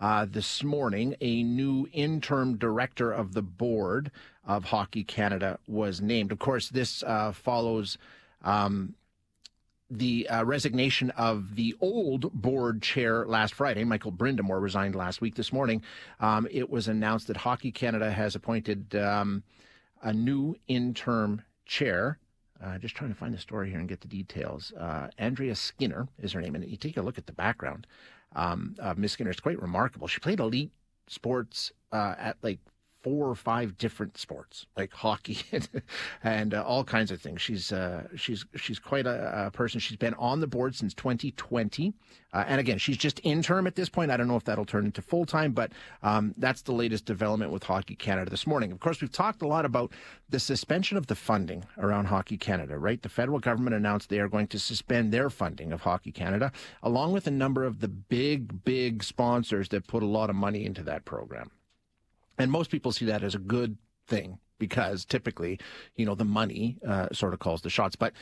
Uh, this morning, a new interim director of the board of Hockey Canada was named. Of course, this uh, follows um, the uh, resignation of the old board chair last Friday. Michael Brind'Amour resigned last week. This morning, um, it was announced that Hockey Canada has appointed um, a new interim chair. Uh, just trying to find the story here and get the details. Uh, Andrea Skinner is her name, and you take a look at the background. Um, uh, Miss Skinner is quite remarkable. She played elite sports uh, at like four or five different sports, like hockey and, and uh, all kinds of things. She's uh, she's she's quite a, a, person. She's been on the board since 2020, uh, and again, she's just interim at this point. I don't know if that'll turn into full time, but um, that's the latest development with Hockey Canada this morning. Of course, we've talked a lot about the suspension of the funding around Hockey Canada. Right, the federal government announced they are going to suspend their funding of Hockey Canada, along with a number of the big big sponsors that put a lot of money into that program. And most people see that as a good thing because typically, you know, the money uh, sort of calls the shots. But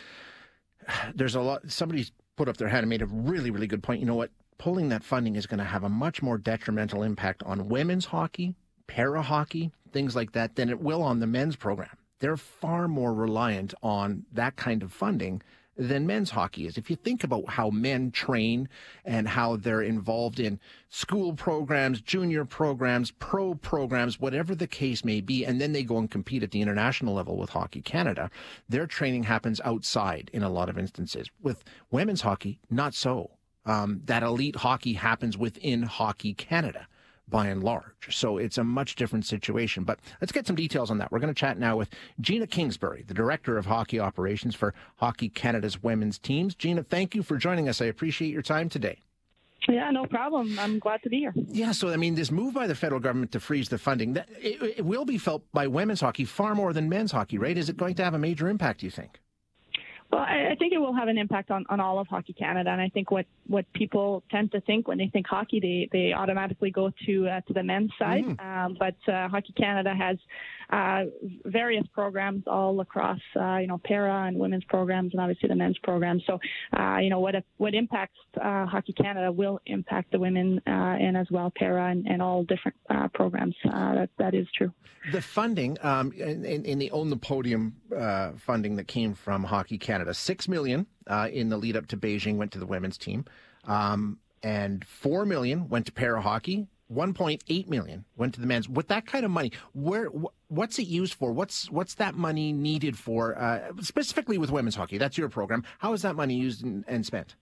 there's a lot, somebody's put up their hand and made a really, really good point. You know what? Pulling that funding is going to have a much more detrimental impact on women's hockey, para hockey, things like that, than it will on the men's program. They're far more reliant on that kind of funding than men's hockey is. If you think about how men train and how they're involved in school programs, junior programs, pro programs, whatever the case may be, and then they go and compete at the international level with Hockey Canada, their training happens outside in a lot of instances. With women's hockey, not so. Um, that elite hockey happens within Hockey Canada by and large. So it's a much different situation. But let's get some details on that. We're going to chat now with Gina Kingsbury, the Director of Hockey Operations for Hockey Canada's women's teams. Gina, thank you for joining us. I appreciate your time today. Yeah, no problem. I'm glad to be here. Yeah, so I mean, this move by the federal government to freeze the funding, that, it, it will be felt by women's hockey far more than men's hockey, right? Is it going to have a major impact, do you think? Well, I, I think it will have an impact on, on all of Hockey Canada, and I think what, what people tend to think when they think hockey, they, they automatically go to uh, to the men's side. Mm. Um, but uh, Hockey Canada has uh, various programs all across, uh, you know, para and women's programs, and obviously the men's programs. So, uh, you know, what what impacts uh, Hockey Canada will impact the women and as well para and, and all different programs. that that is true. The funding um, in, in, the own the podium funding that came from Hockey Canada Canada. Six million uh, in the lead up to Beijing went to the women's team, um, and four million went to para hockey. 1.8 million went to the men's. With that kind of money, where what's it used for? What's what's that money needed for? Uh, specifically with women's hockey, that's your program. How is that money used and, and spent?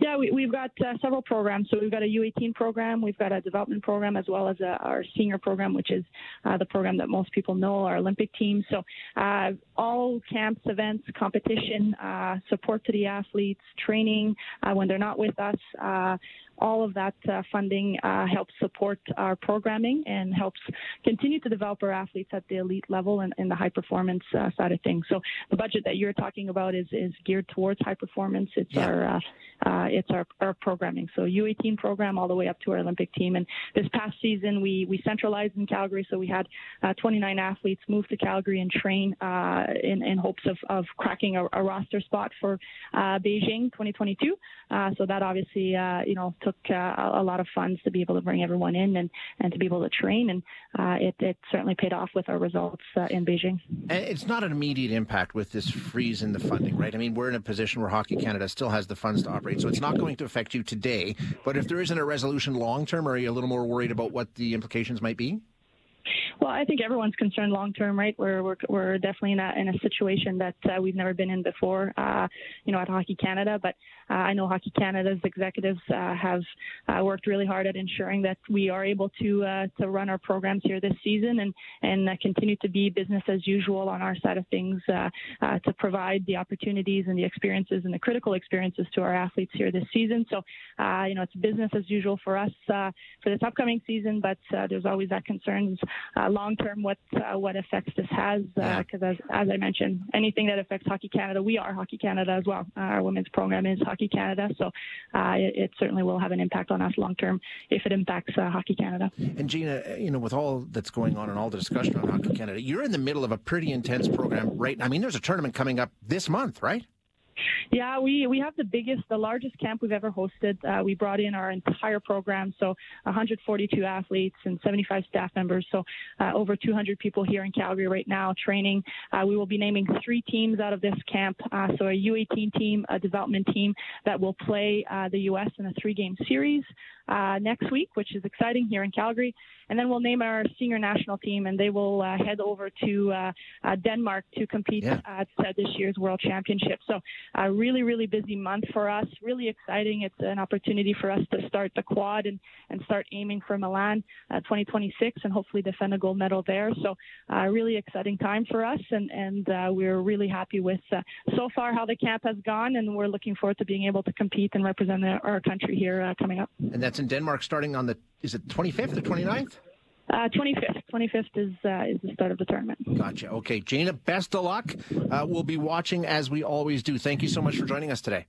Yeah, we, have got uh, several programs. So we've got a U18 program, we've got a development program, as well as a, our senior program, which is uh, the program that most people know, our Olympic team. So uh, all camps, events, competition, uh, support to the athletes, training uh, when they're not with us. Uh, all of that uh, funding uh, helps support our programming and helps continue to develop our athletes at the elite level and, and the high performance uh, side of things. So the budget that you're talking about is, is geared towards high performance. It's yeah. our uh, it's our, our programming. So U18 program all the way up to our Olympic team. And this past season, we, we centralized in Calgary. So we had uh, 29 athletes move to Calgary and train uh, in, in hopes of, of cracking a, a roster spot for uh, Beijing 2022. Uh, so that obviously, you know, took a lot of funds to be able to bring everyone in and, and to be able to train. And it, it certainly paid off with our results in Beijing. It's not an immediate impact with this freeze in the funding, right? I mean, we're in a position where Hockey Canada still has the funds to operate. So it's not going to affect you today. But if there isn't a resolution long term, are you a little more worried about what the implications might be? Well, I think everyone's concerned long term, right? We're, we're we're definitely in a in a situation that uh, we've never been in before, uh, you know, at Hockey Canada. But uh, I know Hockey Canada's executives uh, have uh, worked really hard at ensuring that we are able to uh, to run our programs here this season and and continue to be business as usual on our side of things to provide the opportunities and the experiences and the critical experiences to our athletes here this season. So, you know, it's business as usual for us for this upcoming season, but there's always that concerns long term what uh, what effects this has because uh, as, as I mentioned, anything that affects Hockey Canada, we are Hockey Canada as well. Uh, our women's program is Hockey Canada, so uh, it, it, certainly will have an impact on us long term if it impacts Hockey Canada. And Gina, you know, with all that's going on and all the discussion on Hockey Canada, you're in the middle of a pretty intense program right now. I mean, there's a tournament coming up this month, right? Yeah, we, we have the biggest, the largest camp we've ever hosted. Uh, we brought in our entire program, so 142 athletes and 75 staff members, so uh, over 200 people here in Calgary right now training. Uh, we will be naming three teams out of this camp, uh, so a U18 team, a development team that will play uh, the U.S. in a three-game series uh, next week, which is exciting here in Calgary. And then we'll name our senior national team, and they will uh, head over to uh, uh, Denmark to compete yeah. at this year's World Championship. So, a really, really busy month for us. Really exciting. It's an opportunity for us to start the quad and, and start aiming for Milan uh, 2026 and hopefully defend a gold medal there. So, uh, really exciting time for us, and, and uh, we're really happy with so far how the camp has gone, and we're looking forward to being able to compete and represent our country here coming up. And that's in Denmark starting on the, is it 25th or 29th? Uh, 25th. 25th is uh, is the start of the tournament. Gotcha. Okay, Jana, best of luck. Uh, we'll be watching as we always do. Thank you so much for joining us today.